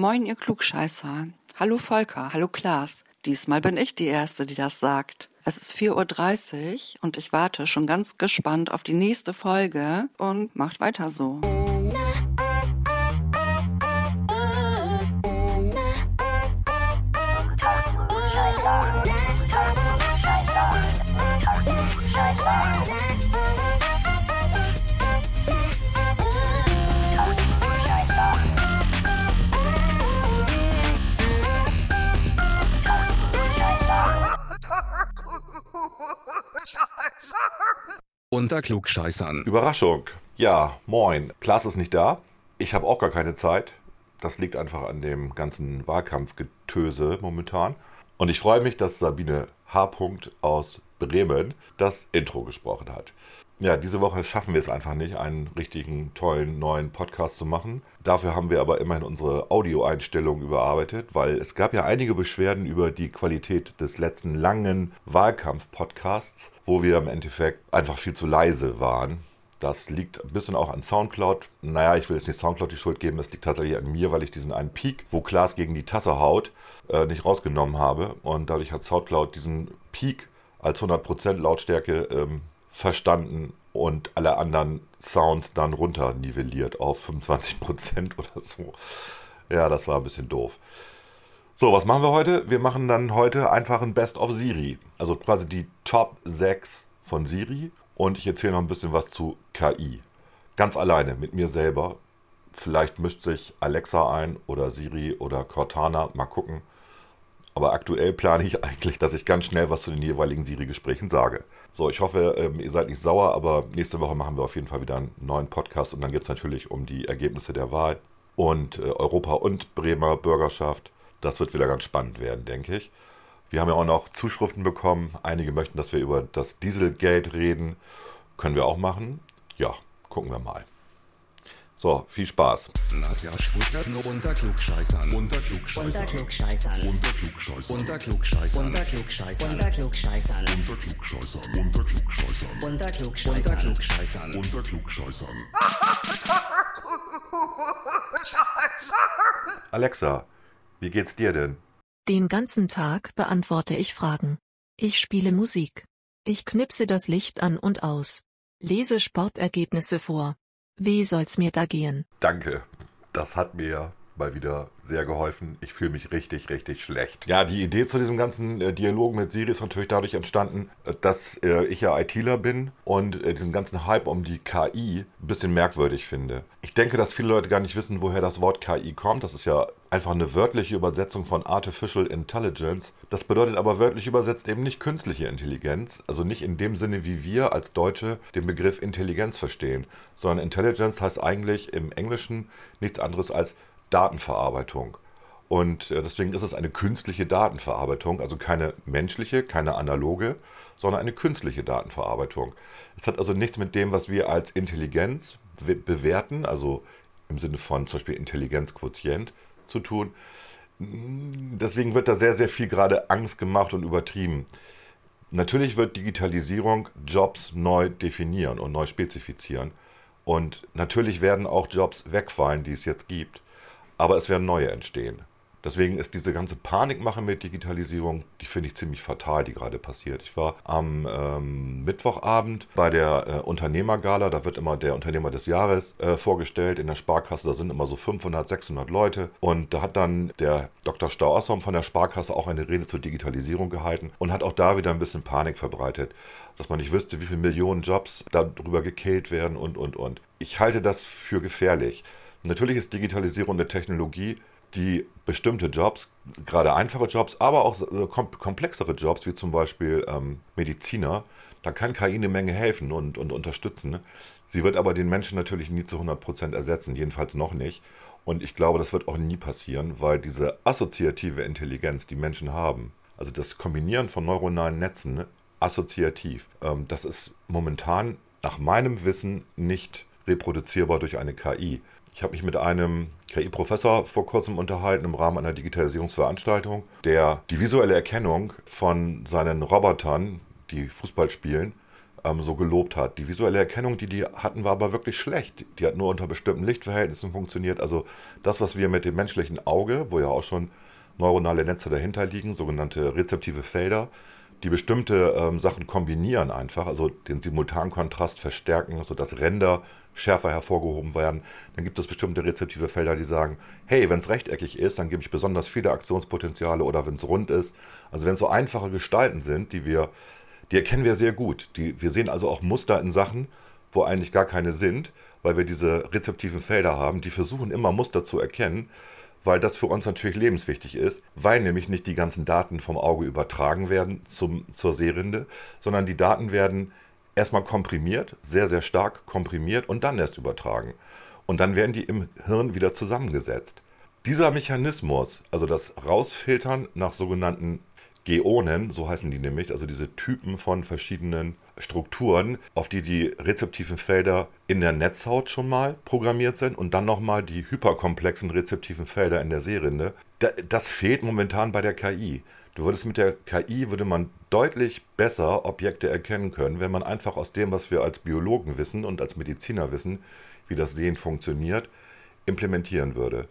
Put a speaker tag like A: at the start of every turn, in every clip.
A: Moin, ihr Klugscheißer. Hallo Volker, hallo Klaas. Diesmal bin ich die Erste, die das sagt. Es ist 4.30 Uhr und ich warte schon ganz gespannt auf die nächste Folge und macht weiter so.
B: Unter Klugscheißern.
C: Überraschung. Ja, moin. Klaas ist nicht da. Ich habe auch gar keine Zeit. Das liegt einfach an dem ganzen Wahlkampfgetöse momentan. Und ich freue mich, dass Sabine H. aus Bremen das Intro gesprochen hat. Ja, diese Woche schaffen wir es einfach nicht, einen richtigen, tollen neuen Podcast zu machen. Dafür haben wir aber immerhin unsere Audioeinstellungen überarbeitet, weil es gab ja einige Beschwerden über die Qualität des letzten langen Wahlkampf-Podcasts, wo wir im Endeffekt einfach viel zu leise waren. Das liegt ein bisschen auch an Soundcloud. Naja, ich will jetzt nicht Soundcloud die Schuld geben, es liegt tatsächlich an mir, weil ich diesen einen Peak, wo Klaas gegen die Tasse haut, äh, nicht rausgenommen habe. Und dadurch hat Soundcloud diesen Peak als 100% Lautstärke ähm, verstanden und alle anderen Sounds dann runter nivelliert auf 25% oder so. Ja, das war ein bisschen doof. So, was machen wir heute? Wir machen dann heute einfach ein Best of Siri. Also quasi die Top 6 von Siri. Und ich erzähle noch ein bisschen was zu KI. Ganz alleine mit mir selber. Vielleicht mischt sich Alexa ein oder Siri oder Cortana. Mal gucken. Aber aktuell plane ich eigentlich, dass ich ganz schnell was zu den jeweiligen Siri-Gesprächen sage. So, ich hoffe, ähm, ihr seid nicht sauer, aber nächste Woche machen wir auf jeden Fall wieder einen neuen Podcast und dann geht es natürlich um die Ergebnisse der Wahl und äh, Europa und Bremer Bürgerschaft. Das wird wieder ganz spannend werden, denke ich. Wir haben ja auch noch Zuschriften bekommen. Einige möchten, dass wir über das Dieselgate reden. Können wir auch machen. Ja, gucken wir mal. So, viel Spaß.
B: Nasja Stuttgart nur unter Klugscheißern. Unter Klugscheißern.
D: Unter Klugscheißern.
B: Unter Klugscheißern. Unter Klugscheißern.
D: Unter Klugscheißern. Unter Klugscheißern.
B: Unter Klugscheißern. Unter Klugscheißern.
D: Unter. Klugscheißern.
B: Unter Klugscheißern.
C: Alexa, wie geht's dir denn?
E: Den ganzen Tag beantworte ich Fragen. Ich spiele Musik. Ich knipse das Licht an und aus. Lese Sportergebnisse vor. Wie soll's mir da gehen?
C: Danke. Das hat mir mal wieder sehr geholfen. Ich fühle mich richtig, richtig schlecht. Ja, die Idee zu diesem ganzen äh, Dialog mit Siri ist natürlich dadurch entstanden, äh, dass äh, ich ja ITler bin und diesen ganzen Hype um die KI ein bisschen merkwürdig finde. Ich denke, dass viele Leute gar nicht wissen, woher das Wort KI kommt. Das ist ja einfach eine wörtliche Übersetzung von Artificial Intelligence. Das bedeutet aber wörtlich übersetzt eben nicht künstliche Intelligenz, also nicht in dem Sinne, wie wir als Deutsche den Begriff Intelligenz verstehen, sondern Intelligence heißt eigentlich im Englischen nichts anderes als Datenverarbeitung. Und äh, deswegen ist es eine künstliche Datenverarbeitung, also keine menschliche, keine analoge, sondern eine künstliche Datenverarbeitung. Es hat also nichts mit dem, was wir als Intelligenz we- bewerten, also im Sinne von zum Beispiel Intelligenzquotient zu tun. Deswegen wird da sehr, sehr viel gerade Angst gemacht und übertrieben. Natürlich wird Digitalisierung Jobs neu definieren und neu spezifizieren. Und natürlich werden auch Jobs wegfallen, die es jetzt gibt. Aber es werden neue entstehen. Deswegen ist diese ganze Panikmache mit Digitalisierung, die finde ich ziemlich fatal, die gerade passiert. Ich war am ähm, Mittwochabend bei der äh, Unternehmergala, da wird immer der Unternehmer des Jahres äh, vorgestellt in der Sparkasse, da sind immer so 500, 600 Leute und da hat dann der Dr. Stauassom von der Sparkasse auch eine Rede zur Digitalisierung gehalten und hat auch da wieder ein bisschen Panik verbreitet, dass man nicht wüsste, wie viele Millionen Jobs darüber gekillt werden und, und, und. Ich halte das für gefährlich. Natürlich ist Digitalisierung eine Technologie, die bestimmte Jobs, gerade einfache Jobs, aber auch äh, kom komplexere Jobs, wie zum Beispiel ähm, Mediziner, da kann KI eine Menge helfen und, und unterstützen. Sie wird aber den Menschen natürlich nie zu 100% ersetzen, jedenfalls noch nicht. Und ich glaube, das wird auch nie passieren, weil diese assoziative Intelligenz, die Menschen haben, also das Kombinieren von neuronalen Netzen, ne, assoziativ, ähm, das ist momentan nach meinem Wissen nicht reproduzierbar durch eine KI. Ich habe mich mit einem KI-Professor vor kurzem unterhalten im Rahmen einer Digitalisierungsveranstaltung, der die visuelle Erkennung von seinen Robotern, die Fußball spielen, ähm, so gelobt hat. Die visuelle Erkennung, die die hatten, war aber wirklich schlecht. Die hat nur unter bestimmten Lichtverhältnissen funktioniert. Also das, was wir mit dem menschlichen Auge, wo ja auch schon neuronale Netze dahinter liegen, sogenannte rezeptive Felder, die bestimmte ähm, Sachen kombinieren einfach, also den Simultankontrast verstärken, sodass Ränder schärfer hervorgehoben werden. Dann gibt es bestimmte rezeptive Felder, die sagen, hey, wenn es rechteckig ist, dann gebe ich besonders viele Aktionspotenziale oder wenn es rund ist. Also wenn es so einfache Gestalten sind, die wir, die erkennen wir sehr gut. Die, wir sehen also auch Muster in Sachen, wo eigentlich gar keine sind, weil wir diese rezeptiven Felder haben, die versuchen immer Muster zu erkennen weil das für uns natürlich lebenswichtig ist, weil nämlich nicht die ganzen Daten vom Auge übertragen werden zum, zur Sehrinde, sondern die Daten werden erstmal komprimiert, sehr, sehr stark komprimiert und dann erst übertragen. Und dann werden die im Hirn wieder zusammengesetzt. Dieser Mechanismus, also das Rausfiltern nach sogenannten Geonen, so heißen die nämlich, also diese Typen von verschiedenen Strukturen, auf die die rezeptiven Felder in der Netzhaut schon mal programmiert sind und dann nochmal die hyperkomplexen rezeptiven Felder in der Seerinde. Das fehlt momentan bei der KI. Du würdest mit der KI, würde man deutlich besser Objekte erkennen können, wenn man einfach aus dem, was wir als Biologen wissen und als Mediziner wissen, wie das Sehen funktioniert, implementieren würde.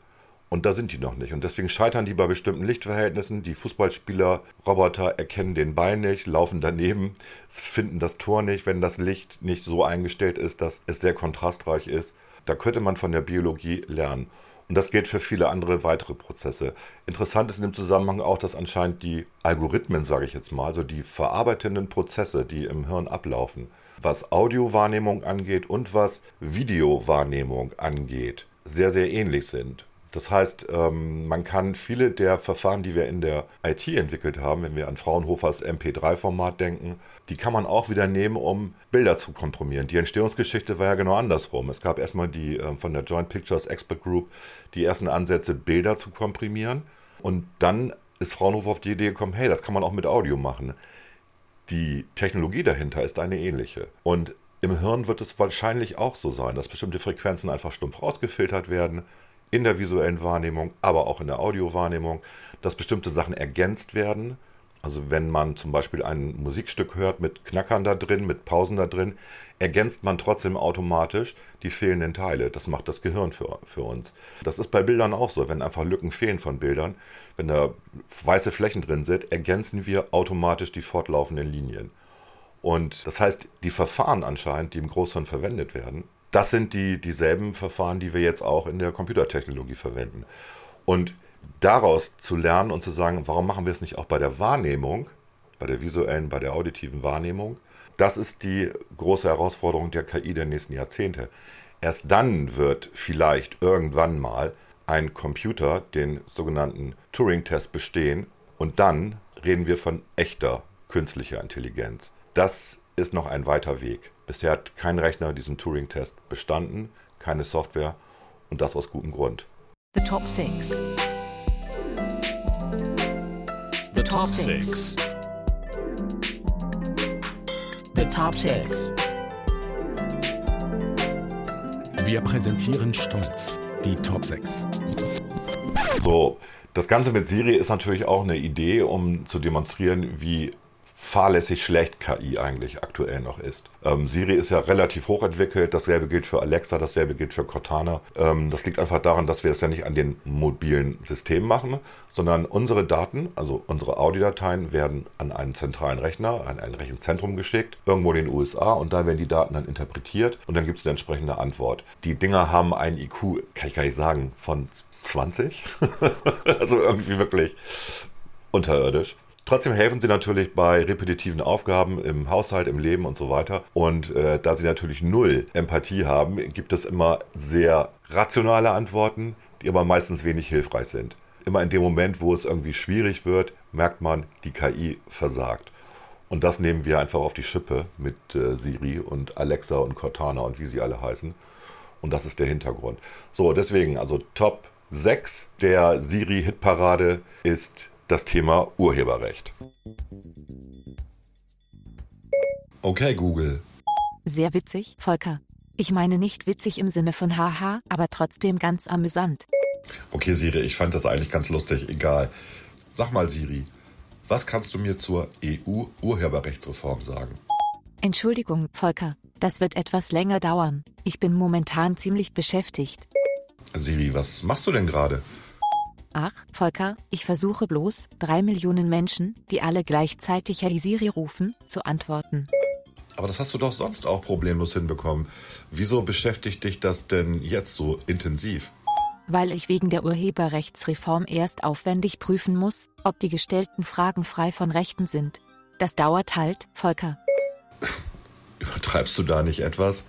C: Und da sind die noch nicht. Und deswegen scheitern die bei bestimmten Lichtverhältnissen. Die Fußballspieler, Roboter erkennen den Ball nicht, laufen daneben, finden das Tor nicht, wenn das Licht nicht so eingestellt ist, dass es sehr kontrastreich ist. Da könnte man von der Biologie lernen. Und das gilt für viele andere weitere Prozesse. Interessant ist in dem Zusammenhang auch, dass anscheinend die Algorithmen, sage ich jetzt mal, also die verarbeitenden Prozesse, die im Hirn ablaufen, was Audiowahrnehmung angeht und was Videowahrnehmung angeht, sehr, sehr ähnlich sind. Das heißt, ähm, man kann viele der Verfahren, die wir in der IT entwickelt haben, wenn wir an Fraunhofers MP3-Format denken, die kann man auch wieder nehmen, um Bilder zu komprimieren. Die Entstehungsgeschichte war ja genau andersrum. Es gab erstmal die ähm, von der Joint Pictures Expert Group die ersten Ansätze, Bilder zu komprimieren. Und dann ist Fraunhofer auf die Idee gekommen, hey, das kann man auch mit Audio machen. Die Technologie dahinter ist eine ähnliche. Und im Hirn wird es wahrscheinlich auch so sein, dass bestimmte Frequenzen einfach stumpf rausgefiltert werden in der visuellen Wahrnehmung, aber auch in der Audiowahrnehmung, dass bestimmte Sachen ergänzt werden. Also wenn man zum Beispiel ein Musikstück hört mit Knackern da drin, mit Pausen da drin, ergänzt man trotzdem automatisch die fehlenden Teile. Das macht das Gehirn für, für uns. Das ist bei Bildern auch so. Wenn einfach Lücken fehlen von Bildern, wenn da weiße Flächen drin sind, ergänzen wir automatisch die fortlaufenden Linien. Und das heißt, die Verfahren anscheinend, die im Großhirn verwendet werden, das sind die, dieselben Verfahren, die wir jetzt auch in der Computertechnologie verwenden. Und daraus zu lernen und zu sagen, warum machen wir es nicht auch bei der Wahrnehmung, bei der visuellen, bei der auditiven Wahrnehmung, das ist die große Herausforderung der KI der nächsten Jahrzehnte. Erst dann wird vielleicht irgendwann mal ein Computer den sogenannten Turing-Test bestehen und dann reden wir von echter künstlicher Intelligenz. Das ist noch ein weiter Weg. Bisher hat kein Rechner diesen Turing-Test bestanden, keine Software und das aus gutem Grund.
E: The Top 6
B: The Top 6.
E: The Top 6
B: Wir präsentieren stolz die Top 6.
C: So, das Ganze mit Siri ist natürlich auch eine Idee, um zu demonstrieren, wie fahrlässig schlecht KI eigentlich aktuell noch ist. Ähm, Siri ist ja relativ hochentwickelt, dasselbe gilt für Alexa, dasselbe gilt für Cortana. Ähm, das liegt einfach daran, dass wir das ja nicht an den mobilen Systemen machen, sondern unsere Daten, also unsere Audiodateien, werden an einen zentralen Rechner, an ein Rechenzentrum geschickt, irgendwo in den USA und da werden die Daten dann interpretiert und dann gibt es eine entsprechende Antwort. Die Dinger haben einen IQ, kann ich gar nicht sagen, von 20? also irgendwie wirklich unterirdisch. Trotzdem helfen sie natürlich bei repetitiven Aufgaben im Haushalt, im Leben und so weiter. Und äh, da sie natürlich null Empathie haben, gibt es immer sehr rationale Antworten, die aber meistens wenig hilfreich sind. Immer in dem Moment, wo es irgendwie schwierig wird, merkt man, die KI versagt. Und das nehmen wir einfach auf die Schippe mit äh, Siri und Alexa und Cortana und wie sie alle heißen. Und das ist der Hintergrund. So, deswegen, also Top 6 der Siri-Hitparade ist das Thema Urheberrecht.
F: Okay, Google.
G: Sehr witzig, Volker. Ich meine nicht witzig im Sinne von haha, aber trotzdem ganz amüsant.
F: Okay, Siri, ich fand das eigentlich ganz lustig. Egal. Sag mal, Siri, was kannst du mir zur EU-Urheberrechtsreform sagen?
G: Entschuldigung, Volker, das wird etwas länger dauern. Ich bin momentan ziemlich beschäftigt.
C: Siri, was machst du denn gerade?
G: Ach, Volker, ich versuche bloß, drei Millionen Menschen, die alle gleichzeitig Hey Siri rufen, zu antworten.
C: Aber das hast du doch sonst auch problemlos hinbekommen. Wieso beschäftigt dich das denn jetzt so intensiv?
G: Weil ich wegen der Urheberrechtsreform erst aufwendig prüfen muss, ob die gestellten Fragen frei von Rechten sind. Das dauert halt, Volker.
C: Übertreibst du da nicht etwas?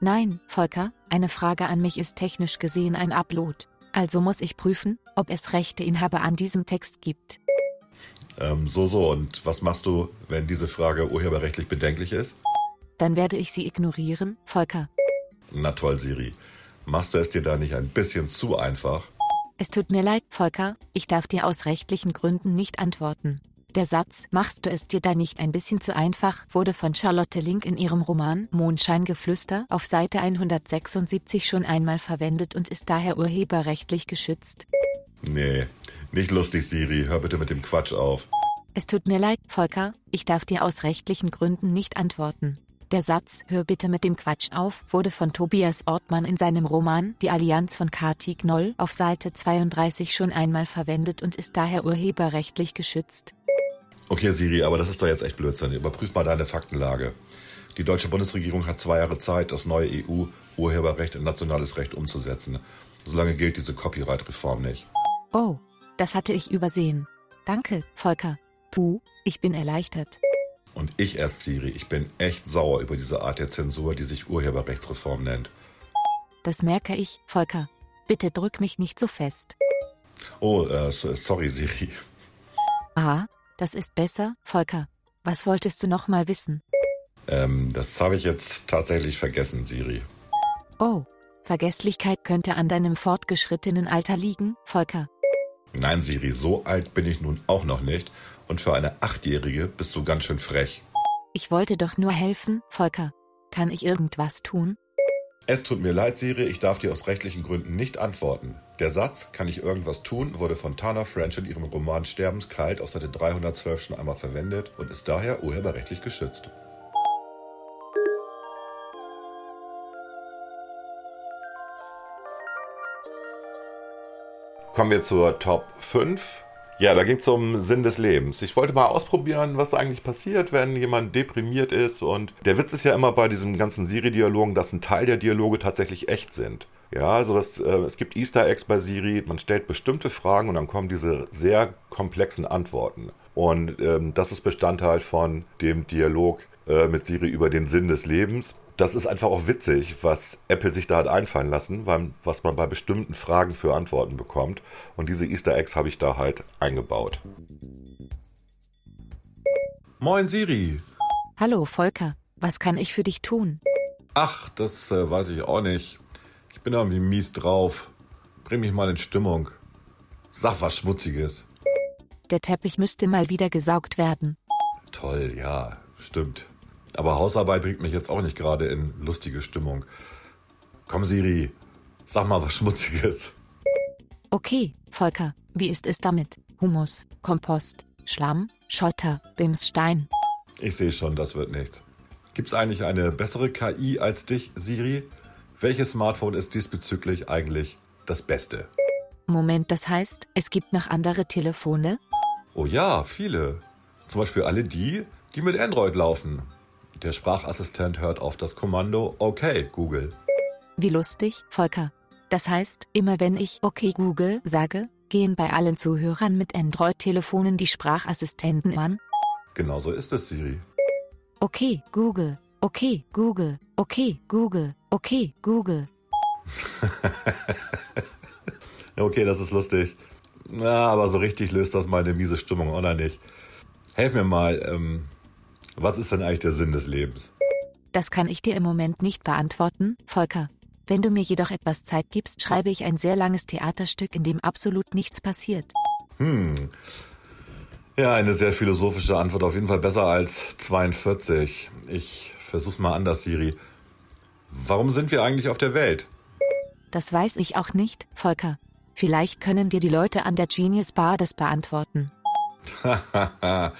G: Nein, Volker, eine Frage an mich ist technisch gesehen ein Upload. Also muss ich prüfen, ob es Rechteinhaber an diesem Text gibt.
C: Ähm, so, so. Und was machst du, wenn diese Frage urheberrechtlich bedenklich ist?
G: Dann werde ich sie ignorieren, Volker.
C: Na toll, Siri. Machst du es dir da nicht ein bisschen zu einfach?
G: Es tut mir leid, Volker, ich darf dir aus rechtlichen Gründen nicht antworten. Der Satz, machst du es dir da nicht ein bisschen zu einfach, wurde von Charlotte Link in ihrem Roman Mondscheingeflüster auf Seite 176 schon einmal verwendet und ist daher urheberrechtlich geschützt.
C: Nee, nicht lustig, Siri. Hör bitte mit dem Quatsch auf.
G: Es tut mir leid, Volker, ich darf dir aus rechtlichen Gründen nicht antworten. Der Satz, hör bitte mit dem Quatsch auf, wurde von Tobias Ortmann in seinem Roman Die Allianz von Kati Knoll auf Seite 32 schon einmal verwendet und ist daher urheberrechtlich geschützt.
C: Okay, Siri, aber das ist doch jetzt echt Blödsinn. Überprüf mal deine Faktenlage. Die deutsche Bundesregierung hat zwei Jahre Zeit, das neue EU-Urheberrecht in nationales Recht umzusetzen. Solange gilt diese Copyright-Reform nicht.
G: Oh, das hatte ich übersehen. Danke, Volker. Puh, ich bin erleichtert.
C: Und ich erst, Siri, ich bin echt sauer über diese Art der Zensur, die sich Urheberrechtsreform nennt.
G: Das merke ich, Volker. Bitte drück mich nicht so fest.
C: Oh, äh, so- sorry, Siri.
G: Ah, das ist besser, Volker. Was wolltest du noch mal wissen?
C: Ähm, das habe ich jetzt tatsächlich vergessen, Siri.
G: Oh, Vergesslichkeit könnte an deinem fortgeschrittenen Alter liegen, Volker.
C: Nein, Siri, so alt bin ich nun auch noch nicht. Und für eine Achtjährige bist du ganz schön frech.
G: Ich wollte doch nur helfen, Volker. Kann ich irgendwas tun?
C: Es tut mir leid, Siri, ich darf dir aus rechtlichen Gründen nicht antworten. Der Satz, kann ich irgendwas tun, wurde von Tana French in ihrem Roman Sterbenskalt auf Seite 312 schon einmal verwendet und ist daher urheberrechtlich geschützt.
H: Kommen wir zur Top 5. Ja, da ging es um Sinn des Lebens. Ich wollte mal ausprobieren, was eigentlich passiert, wenn jemand deprimiert ist. Und der Witz ist ja immer bei diesem ganzen Siri-Dialogen, dass ein Teil der Dialoge tatsächlich echt sind. Ja, also das, äh, es gibt Easter Eggs bei Siri, man stellt bestimmte Fragen und dann kommen diese sehr komplexen Antworten. Und ähm, das ist Bestandteil von dem Dialog äh, mit Siri über den Sinn des Lebens. Das ist einfach auch witzig, was Apple sich da hat einfallen lassen, weil, was man bei bestimmten Fragen für Antworten bekommt. Und diese Easter Eggs habe ich da halt eingebaut.
C: Moin, Siri.
G: Hallo, Volker. Was kann ich für dich tun?
C: Ach, das äh, weiß ich auch nicht. Ich bin irgendwie mies drauf. Bring mich mal in Stimmung. Sag was Schmutziges.
G: Der Teppich müsste mal wieder gesaugt werden.
C: Toll, ja, stimmt. Aber Hausarbeit bringt mich jetzt auch nicht gerade in lustige Stimmung. Komm, Siri, sag mal was Schmutziges.
G: Okay, Volker, wie ist es damit? Humus, Kompost, Schlamm, Schotter, Bimsstein.
C: Ich sehe schon, das wird nichts. Gibt's eigentlich eine bessere KI als dich, Siri? Welches Smartphone ist diesbezüglich eigentlich das Beste?
G: Moment, das heißt, es gibt noch andere Telefone?
C: Oh ja, viele. Zum Beispiel alle die, die mit Android laufen. Der Sprachassistent hört auf das Kommando Okay, Google.
G: Wie lustig, Volker. Das heißt, immer wenn ich Okay Google sage, gehen bei allen Zuhörern mit Android-Telefonen die Sprachassistenten an?
C: Genauso ist es, Siri.
G: Okay Google, okay Google, okay Google, okay Google.
C: Okay, das ist lustig. Na, aber so richtig löst das meine miese Stimmung auch noch nicht. Helf mir mal, ähm, was ist denn eigentlich der Sinn des Lebens?
G: Das kann ich dir im Moment nicht beantworten, Volker. Wenn du mir jedoch etwas Zeit gibst, schreibe ich ein sehr langes Theaterstück, in dem absolut nichts passiert.
C: Hm. Ja, eine sehr philosophische Antwort. Auf jeden Fall besser als 42. Ich versuch's mal anders, Siri. Warum sind wir eigentlich auf der Welt?
G: Das weiß ich auch nicht, Volker. Vielleicht können dir die Leute an der Genius Bar das beantworten.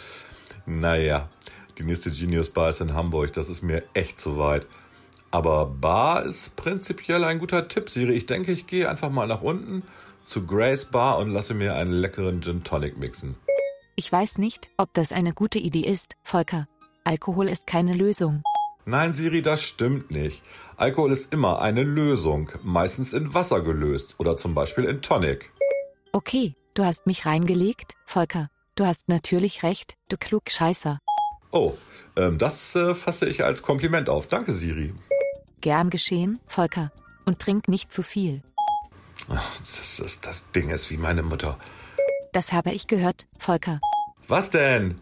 C: naja, Die nächste Genius Bar ist in Hamburg. Das ist mir echt zu weit. Aber Bar ist prinzipiell ein guter Tipp, Siri. Ich denke, ich gehe einfach mal nach unten zu Grace Bar und lasse mir einen leckeren Gin Tonic mixen.
G: Ich weiß nicht, ob das eine gute Idee ist, Volker. Alkohol ist keine Lösung.
C: Nein, Siri, das stimmt nicht. Alkohol ist immer eine Lösung, meistens in Wasser gelöst oder zum Beispiel in Tonic.
G: Okay, du hast mich reingelegt, Volker. Du hast natürlich recht, du Klugscheißer.
C: Oh, ähm, das äh, fasse ich als Kompliment auf. Danke, Siri.
G: Gern geschehen, Volker. Und trink nicht zu viel.
C: Ach, das, das, das Ding ist wie meine Mutter.
G: Das habe ich gehört, Volker.
C: Was denn?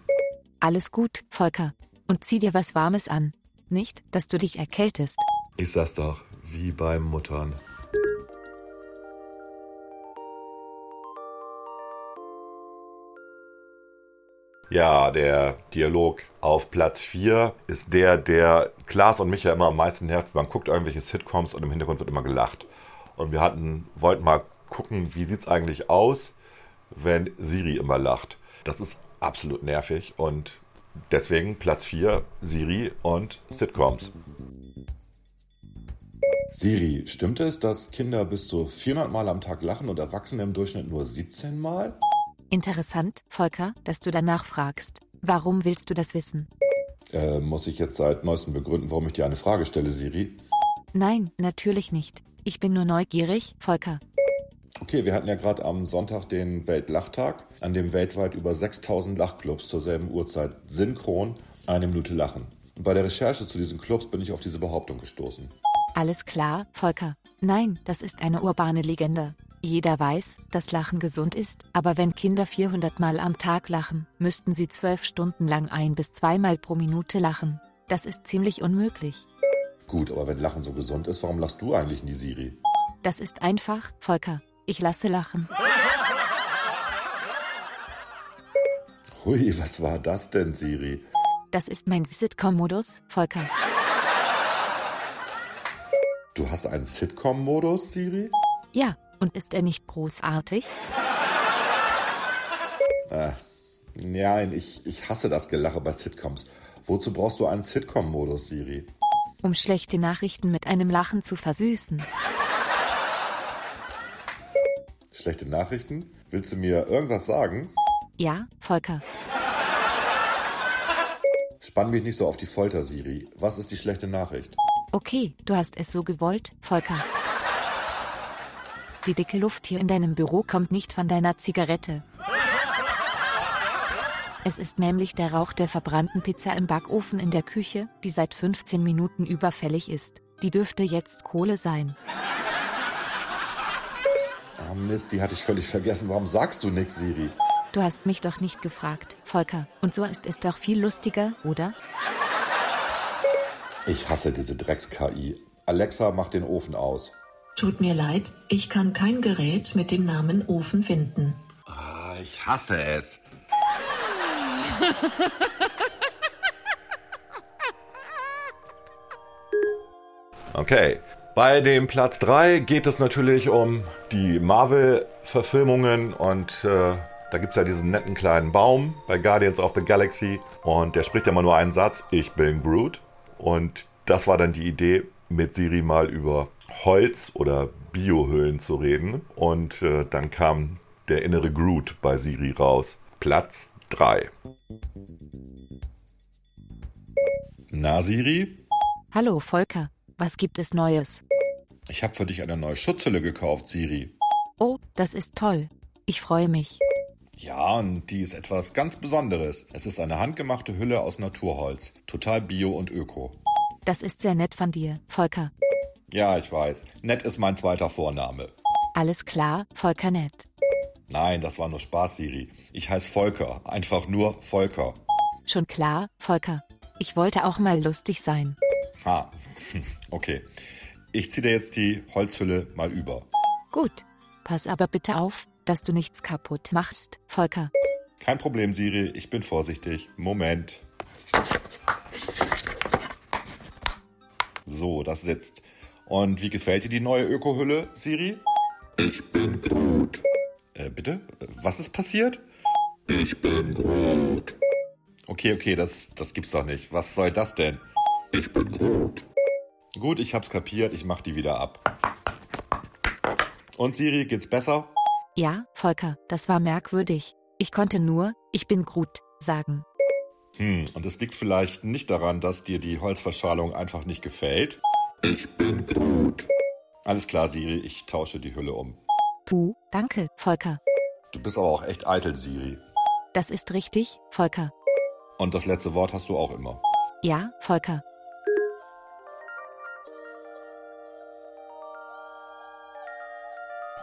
G: Alles gut, Volker. Und zieh dir was Warmes an. Nicht, dass du dich erkältest.
C: Ich sag's doch, wie bei Muttern.
I: Ja, der Dialog auf Platz 4 ist der, der Klaas und mich ja immer am meisten nervt. Man guckt irgendwelche Sitcoms und im Hintergrund wird immer gelacht. Und wir hatten, wollten mal gucken, wie sieht's eigentlich aus, wenn Siri immer lacht. Das ist absolut nervig und deswegen Platz 4 Siri und Sitcoms.
C: Siri, stimmt es, dass Kinder bis zu 400 Mal am Tag lachen und Erwachsene im Durchschnitt nur 17 Mal?
G: Interessant, Volker, dass du danach fragst. Warum willst du das wissen?
C: Äh, muss ich jetzt seit neuestem begründen, warum ich dir eine Frage stelle, Siri?
G: Nein, natürlich nicht. Ich bin nur neugierig, Volker.
C: Okay, wir hatten ja gerade am Sonntag den Weltlachtag, an dem weltweit über 6000 Lachclubs zur selben Uhrzeit synchron eine Minute lachen. Und bei der Recherche zu diesen Clubs bin ich auf diese Behauptung gestoßen.
G: Alles klar, Volker. Nein, das ist eine urbane Legende. Jeder weiß, dass Lachen gesund ist, aber wenn Kinder 400 Mal am Tag lachen, müssten sie zwölf Stunden lang ein bis zweimal pro Minute lachen. Das ist ziemlich unmöglich.
C: Gut, aber wenn Lachen so gesund ist, warum lachst du eigentlich nie, Siri?
G: Das ist einfach, Volker. Ich lasse lachen.
C: Hui, was war das denn, Siri?
G: Das ist mein Sitcom-Modus, Volker.
C: Du hast einen Sitcom-Modus, Siri?
G: Ja, und ist er nicht großartig?
C: Äh, nein, ich, ich hasse das Gelache bei Sitcoms. Wozu brauchst du einen Sitcom-Modus, Siri?
G: Um schlechte Nachrichten mit einem Lachen zu versüßen.
C: Schlechte Nachrichten? Willst du mir irgendwas sagen?
G: Ja, Volker.
C: Spann mich nicht so auf die Folter, Siri. Was ist die schlechte Nachricht?
G: Okay, du hast es so gewollt, Volker. Die dicke Luft hier in deinem Büro kommt nicht von deiner Zigarette. Es ist nämlich der Rauch der verbrannten Pizza im Backofen in der Küche, die seit 15 Minuten überfällig ist. Die dürfte jetzt Kohle sein.
C: Ah, Mist, die hatte ich völlig vergessen. Warum sagst du nichts, Siri?
G: Du hast mich doch nicht gefragt, Volker. Und so ist es doch viel lustiger, oder?
C: Ich hasse diese Drecks-KI. Alexa, mach den Ofen aus.
E: Tut mir leid, ich kann kein Gerät mit dem Namen Ofen finden.
C: Ah, ich hasse es.
I: Okay. Bei dem Platz 3 geht es natürlich um die Marvel-Verfilmungen und äh, da gibt es ja diesen netten kleinen Baum bei Guardians of the Galaxy und der spricht ja immer nur einen Satz, ich bin Groot. Und das war dann die Idee, mit Siri mal über Holz oder Biohüllen zu reden. Und äh, dann kam der innere Groot bei Siri raus. Platz 3.
C: Na, Siri?
G: Hallo, Volker. Was gibt es Neues?
C: Ich habe für dich eine neue Schutzhülle gekauft, Siri.
G: Oh, das ist toll. Ich freue mich.
C: Ja, und die ist etwas ganz Besonderes. Es ist eine handgemachte Hülle aus Naturholz. Total bio und öko.
G: Das ist sehr nett von dir, Volker.
C: Ja, ich weiß. Nett ist mein zweiter Vorname.
G: Alles klar, Volker nett.
C: Nein, das war nur Spaß, Siri. Ich heiße Volker. Einfach nur Volker.
G: Schon klar, Volker. Ich wollte auch mal lustig sein.
C: Ha, okay. Ich ziehe dir jetzt die Holzhülle mal über.
G: Gut. Pass aber bitte auf, dass du nichts kaputt machst, Volker.
C: Kein Problem, Siri. Ich bin vorsichtig. Moment. So, das sitzt. Und wie gefällt dir die neue Ökohülle, Siri? Ich bin gut. Äh, bitte? Was ist passiert? Ich bin gut.
F: Okay, okay, das, das gibt's doch nicht. Was soll das denn?
C: Ich bin Groot.
F: Gut, ich hab's kapiert, ich mach die wieder ab. Und Siri, geht's besser?
G: Ja, Volker, das war merkwürdig. Ich konnte nur, ich bin Groot, sagen.
F: Hm, und es liegt vielleicht nicht daran, dass dir die Holzverschalung einfach nicht gefällt?
C: Ich bin Groot.
F: Alles klar, Siri, ich tausche die Hülle um.
G: Puh, danke, Volker.
F: Du bist aber auch echt eitel, Siri.
G: Das ist richtig, Volker.
F: Und das letzte Wort hast du auch immer.
G: Ja, Volker.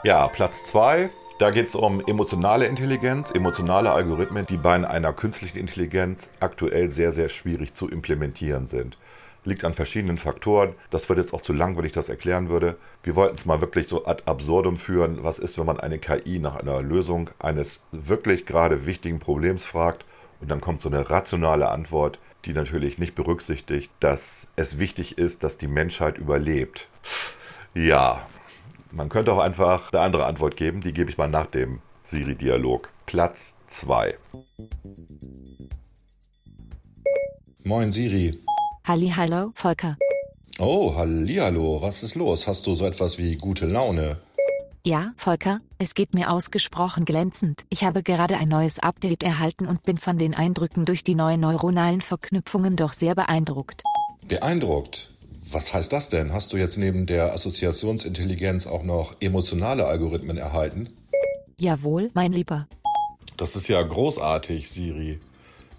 C: Ja, Platz 2. Da geht es um emotionale Intelligenz, emotionale Algorithmen, die bei einer künstlichen Intelligenz aktuell sehr, sehr schwierig zu implementieren sind. Liegt an verschiedenen Faktoren. Das wird jetzt auch zu lang, wenn ich das erklären würde. Wir wollten es mal wirklich so ad absurdum führen. Was ist, wenn man eine KI nach einer Lösung eines wirklich gerade wichtigen Problems fragt und dann kommt so eine rationale Antwort, die natürlich nicht berücksichtigt, dass es wichtig ist, dass die Menschheit überlebt. Ja, man könnte auch einfach eine andere Antwort geben, die gebe ich mal nach dem Siri-Dialog. Platz 2.
F: Moin, Siri.
G: Halli, hallo, Volker.
F: Oh, hallihallo, was ist los? Hast du so etwas wie gute Laune?
G: Ja, Volker, es geht mir ausgesprochen glänzend. Ich habe gerade ein neues Update erhalten und bin von den Eindrücken durch die neuen neuronalen Verknüpfungen doch sehr beeindruckt.
F: Beeindruckt. Was heißt das denn? Hast du jetzt neben der Assoziationsintelligenz auch noch emotionale Algorithmen erhalten?
G: Jawohl, mein Lieber.
F: Das ist ja großartig, Siri.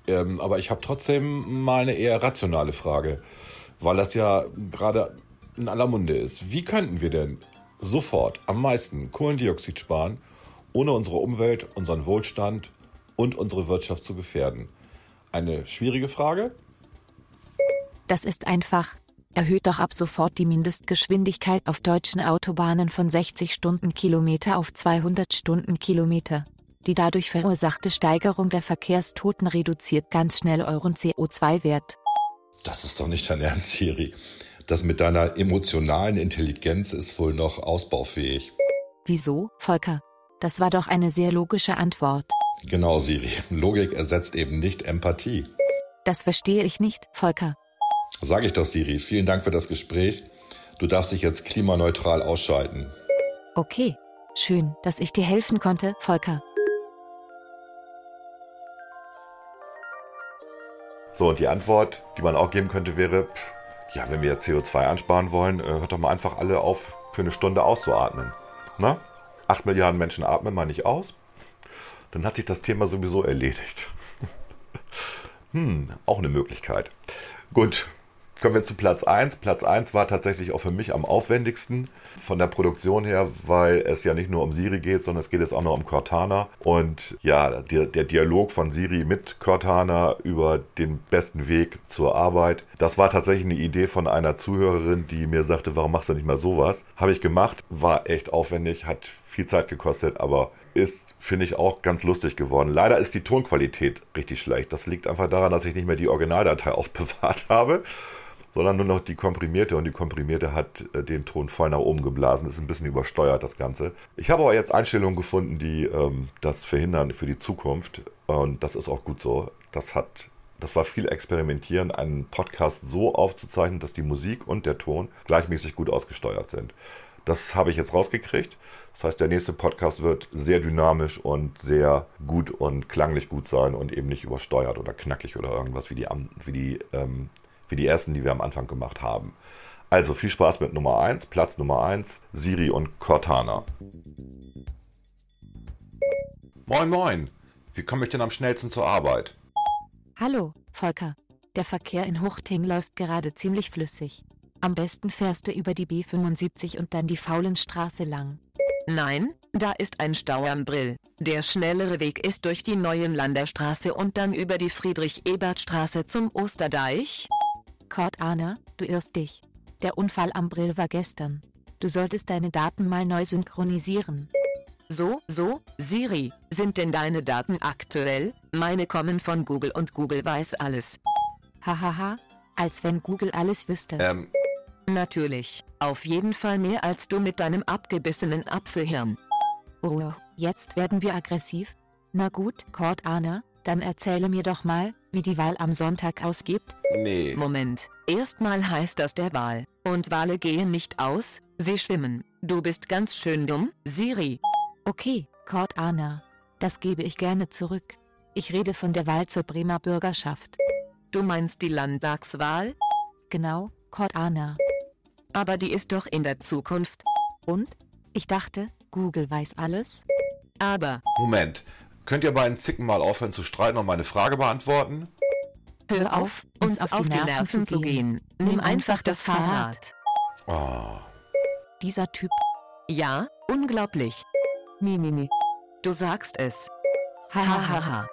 F: Ähm, aber ich habe trotzdem mal eine eher rationale Frage, weil das ja gerade in aller Munde ist. Wie könnten wir denn sofort am meisten Kohlendioxid sparen, ohne unsere Umwelt, unseren Wohlstand und unsere Wirtschaft zu gefährden? Eine schwierige Frage?
G: Das ist einfach. Erhöht doch ab sofort die Mindestgeschwindigkeit auf deutschen Autobahnen von 60 Stundenkilometer auf 200 Stundenkilometer. Die dadurch verursachte Steigerung der Verkehrstoten reduziert ganz schnell euren CO2-Wert.
F: Das ist doch nicht dein Ernst, Siri. Das mit deiner emotionalen Intelligenz ist wohl noch ausbaufähig.
G: Wieso, Volker? Das war doch eine sehr logische Antwort.
F: Genau, Siri. Logik ersetzt eben nicht Empathie.
G: Das verstehe ich nicht, Volker.
F: Sag ich doch, Siri. Vielen Dank für das Gespräch. Du darfst dich jetzt klimaneutral ausschalten.
G: Okay. Schön, dass ich dir helfen konnte, Volker.
C: So, und die Antwort, die man auch geben könnte, wäre, pff, ja, wenn wir CO2 ansparen wollen, äh, hört doch mal einfach alle auf, für eine Stunde auszuatmen. Na? Acht Milliarden Menschen atmen mal nicht aus. Dann hat sich das Thema sowieso erledigt. hm, auch eine Möglichkeit. Gut, Kommen wir zu Platz 1. Platz 1 war tatsächlich auch für mich am aufwendigsten von der Produktion her, weil es ja nicht nur um Siri geht, sondern es geht jetzt auch noch um Cortana. Und ja, der, der Dialog von Siri mit Cortana über den besten Weg zur Arbeit, das war tatsächlich eine Idee von einer Zuhörerin, die mir sagte, warum machst du nicht mal sowas? Habe ich gemacht, war echt aufwendig, hat viel Zeit gekostet, aber ist, finde ich, auch ganz lustig geworden. Leider ist die Tonqualität richtig schlecht. Das liegt einfach daran, dass ich nicht mehr die Originaldatei aufbewahrt habe sondern nur noch die komprimierte und die komprimierte hat äh, den Ton voll nach oben geblasen, ist ein bisschen übersteuert das Ganze. Ich habe aber jetzt Einstellungen gefunden, die ähm, das verhindern für die Zukunft und das ist auch gut so. Das hat das war viel Experimentieren, einen Podcast so aufzuzeichnen, dass die Musik und der Ton gleichmäßig gut ausgesteuert sind. Das habe ich jetzt rausgekriegt. Das heißt, der nächste Podcast wird sehr dynamisch und sehr gut und klanglich gut sein und eben nicht übersteuert oder knackig oder irgendwas wie die, wie die ähm, wie die ersten, die wir am Anfang gemacht haben. Also viel Spaß mit Nummer 1, Platz Nummer 1, Siri und Cortana.
F: Moin, moin. Wie komme ich denn am schnellsten zur Arbeit?
G: Hallo, Volker. Der Verkehr in Huchting läuft gerade ziemlich flüssig. Am besten fährst du über die B75 und dann die Faulenstraße lang.
J: Nein, da ist ein Stau am Brill. Der schnellere Weg ist durch die Neuenlander und dann über die Friedrich-Ebert-Straße zum Osterdeich.
G: Kurt du irrst dich. Der Unfall am Brill war gestern. Du solltest deine Daten mal neu synchronisieren.
J: So, so, Siri, sind denn deine Daten aktuell? Meine kommen von Google und Google weiß alles.
G: Hahaha, als wenn Google alles wüsste.
F: Ähm,
J: Natürlich, auf jeden Fall mehr als du mit deinem abgebissenen Apfelhirn.
G: Oh, jetzt werden wir aggressiv? Na gut, Kurt Dann erzähle mir doch mal, wie die Wahl am Sonntag ausgibt.
F: Nee.
J: Moment, erstmal heißt das der Wal. Und Wale gehen nicht aus, sie schwimmen. Du bist ganz schön dumm, Siri.
G: Okay, Arner. Das gebe ich gerne zurück. Ich rede von der Wahl zur Bremer Bürgerschaft.
J: Du meinst die Landtagswahl?
G: Genau, Arner.
J: Aber die ist doch in der Zukunft.
G: Und? Ich dachte, Google weiß alles?
J: Aber,
F: Moment. Könnt ihr beiden Zicken mal aufhören zu streiten und meine Frage beantworten?
J: hör auf, uns auf die Nerven zu gehen. Nimm einfach das Fahrrad.
F: Oh.
G: Dieser Typ.
J: Ja, unglaublich.
G: Mimimi.
J: Du sagst es.
G: Hahaha.
J: Hahaha.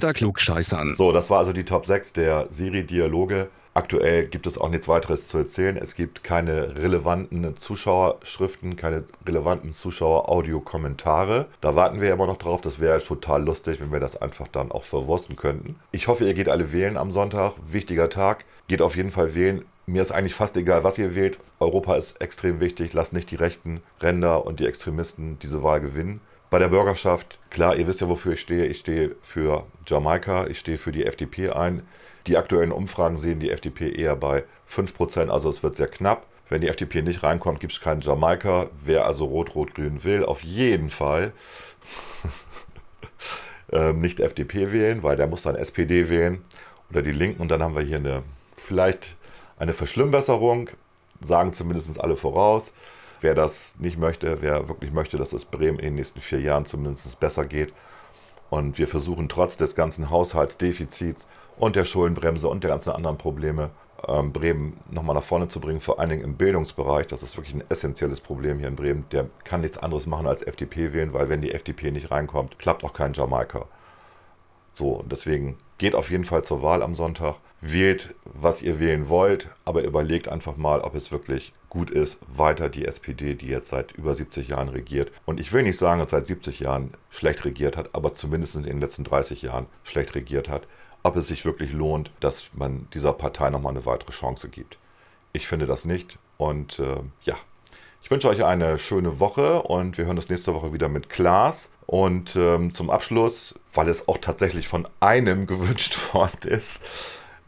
B: Unter Klugscheißern.
C: So, das war also die Top 6 der Siri-Dialoge. Aktuell gibt es auch nichts weiteres zu erzählen. Es gibt keine relevanten Zuschauerschriften, keine relevanten Zuschauer-Audio-Kommentare. Da warten wir immer noch drauf. Das wäre total lustig, wenn wir das einfach dann auch verwursten könnten. Ich hoffe, ihr geht alle wählen am Sonntag. Wichtiger Tag. Geht auf jeden Fall wählen. Mir ist eigentlich fast egal, was ihr wählt. Europa ist extrem wichtig. Lasst nicht die rechten Ränder und die Extremisten diese Wahl gewinnen. Bei der Bürgerschaft, klar, ihr wisst ja, wofür ich stehe. Ich stehe für Jamaika, ich stehe für die FDP ein. Die aktuellen Umfragen sehen die FDP eher bei 5%, also es wird sehr knapp. Wenn die FDP nicht reinkommt, gibt es keinen Jamaika. Wer also Rot-Rot-Grün will, auf jeden Fall ähm, nicht FDP wählen, weil der muss dann SPD wählen oder die Linken. Und dann haben wir hier eine, vielleicht eine Verschlimmbesserung, sagen zumindest alle voraus. Wer das nicht möchte, wer wirklich möchte, dass es Bremen in den nächsten vier Jahren zumindest besser geht. Und wir versuchen trotz des ganzen Haushaltsdefizits und der Schuldenbremse und der ganzen anderen Probleme ähm, Bremen nochmal nach vorne zu bringen, vor allen Dingen im Bildungsbereich. Das ist wirklich ein essentielles Problem hier in Bremen. Der kann nichts anderes machen als FDP wählen, weil wenn die FDP nicht reinkommt, klappt auch kein Jamaika. So, und deswegen geht auf jeden Fall zur Wahl am Sonntag. Wählt, was ihr wählen wollt, aber überlegt einfach mal, ob es wirklich gut ist, weiter die SPD, die jetzt seit über 70 Jahren regiert. Und ich will nicht sagen, dass seit 70 Jahren schlecht regiert hat, aber zumindest in den letzten 30 Jahren schlecht regiert hat, ob es sich wirklich lohnt, dass man dieser Partei nochmal eine weitere Chance gibt. Ich finde das nicht. Und äh, ja, ich wünsche euch eine schöne Woche und wir hören uns nächste Woche wieder mit Klaas. Und ähm, zum Abschluss, weil es auch tatsächlich von einem gewünscht worden ist,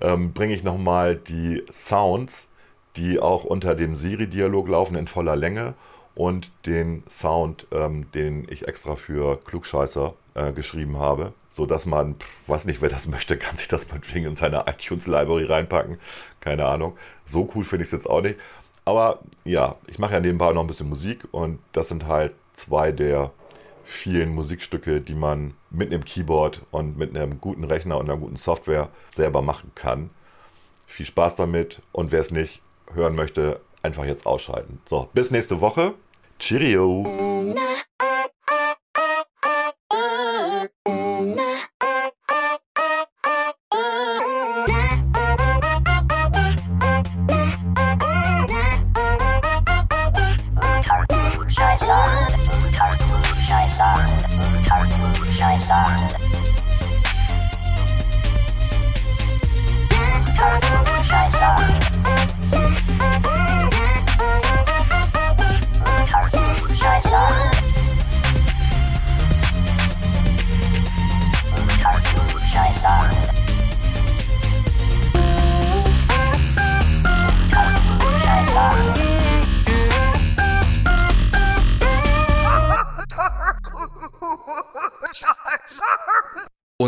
C: ähm, bringe ich nochmal die Sounds, die auch unter dem Siri-Dialog laufen in voller Länge und den Sound, ähm, den ich extra für Klugscheißer äh, geschrieben habe, sodass man, pff, weiß nicht, wer das möchte, kann sich das meinetwegen in seine iTunes-Library reinpacken. Keine Ahnung. So cool finde ich es jetzt auch nicht. Aber ja, ich mache ja nebenbei noch ein bisschen Musik und das sind halt zwei der vielen Musikstücke, die man mit einem Keyboard und mit einem guten Rechner und einer guten Software selber machen kann. Viel Spaß damit und wer es nicht hören möchte, einfach jetzt ausschalten. So, bis nächste Woche. Cheerio!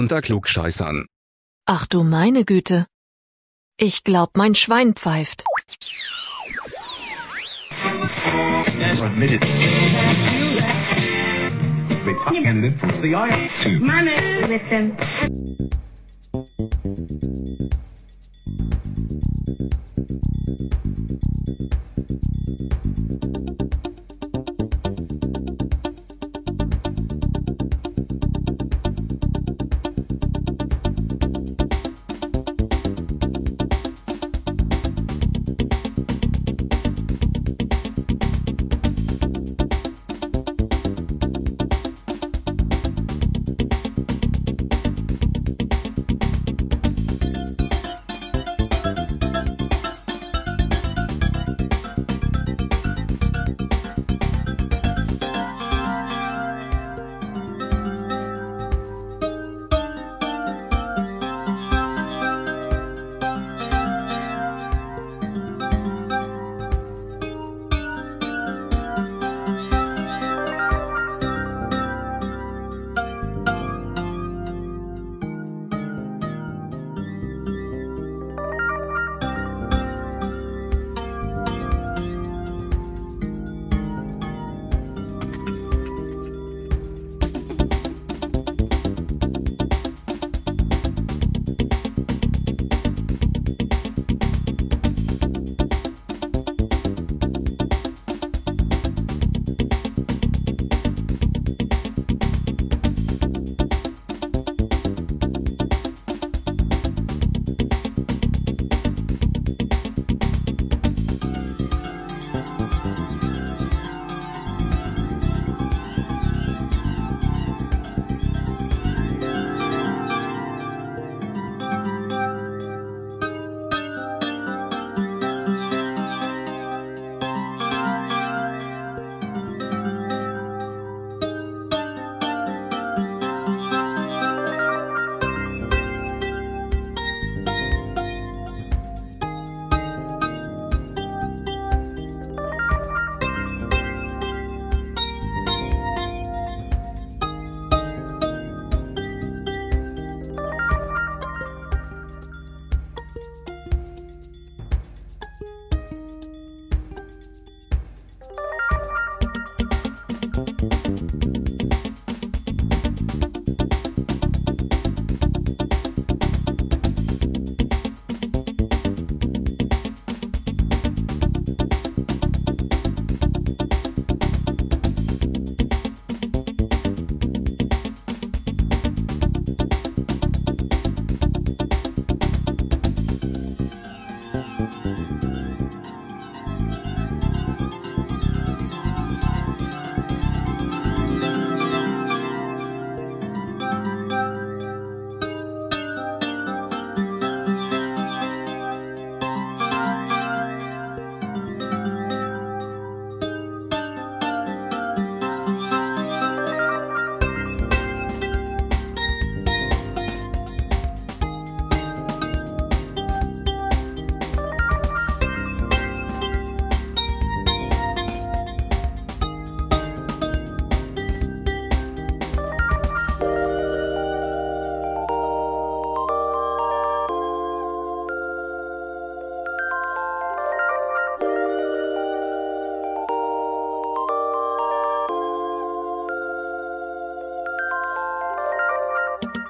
B: unter Klugscheißern.
E: Ach du meine Güte. Ich glaub, mein Schwein pfeift.
K: Money.
E: Listen.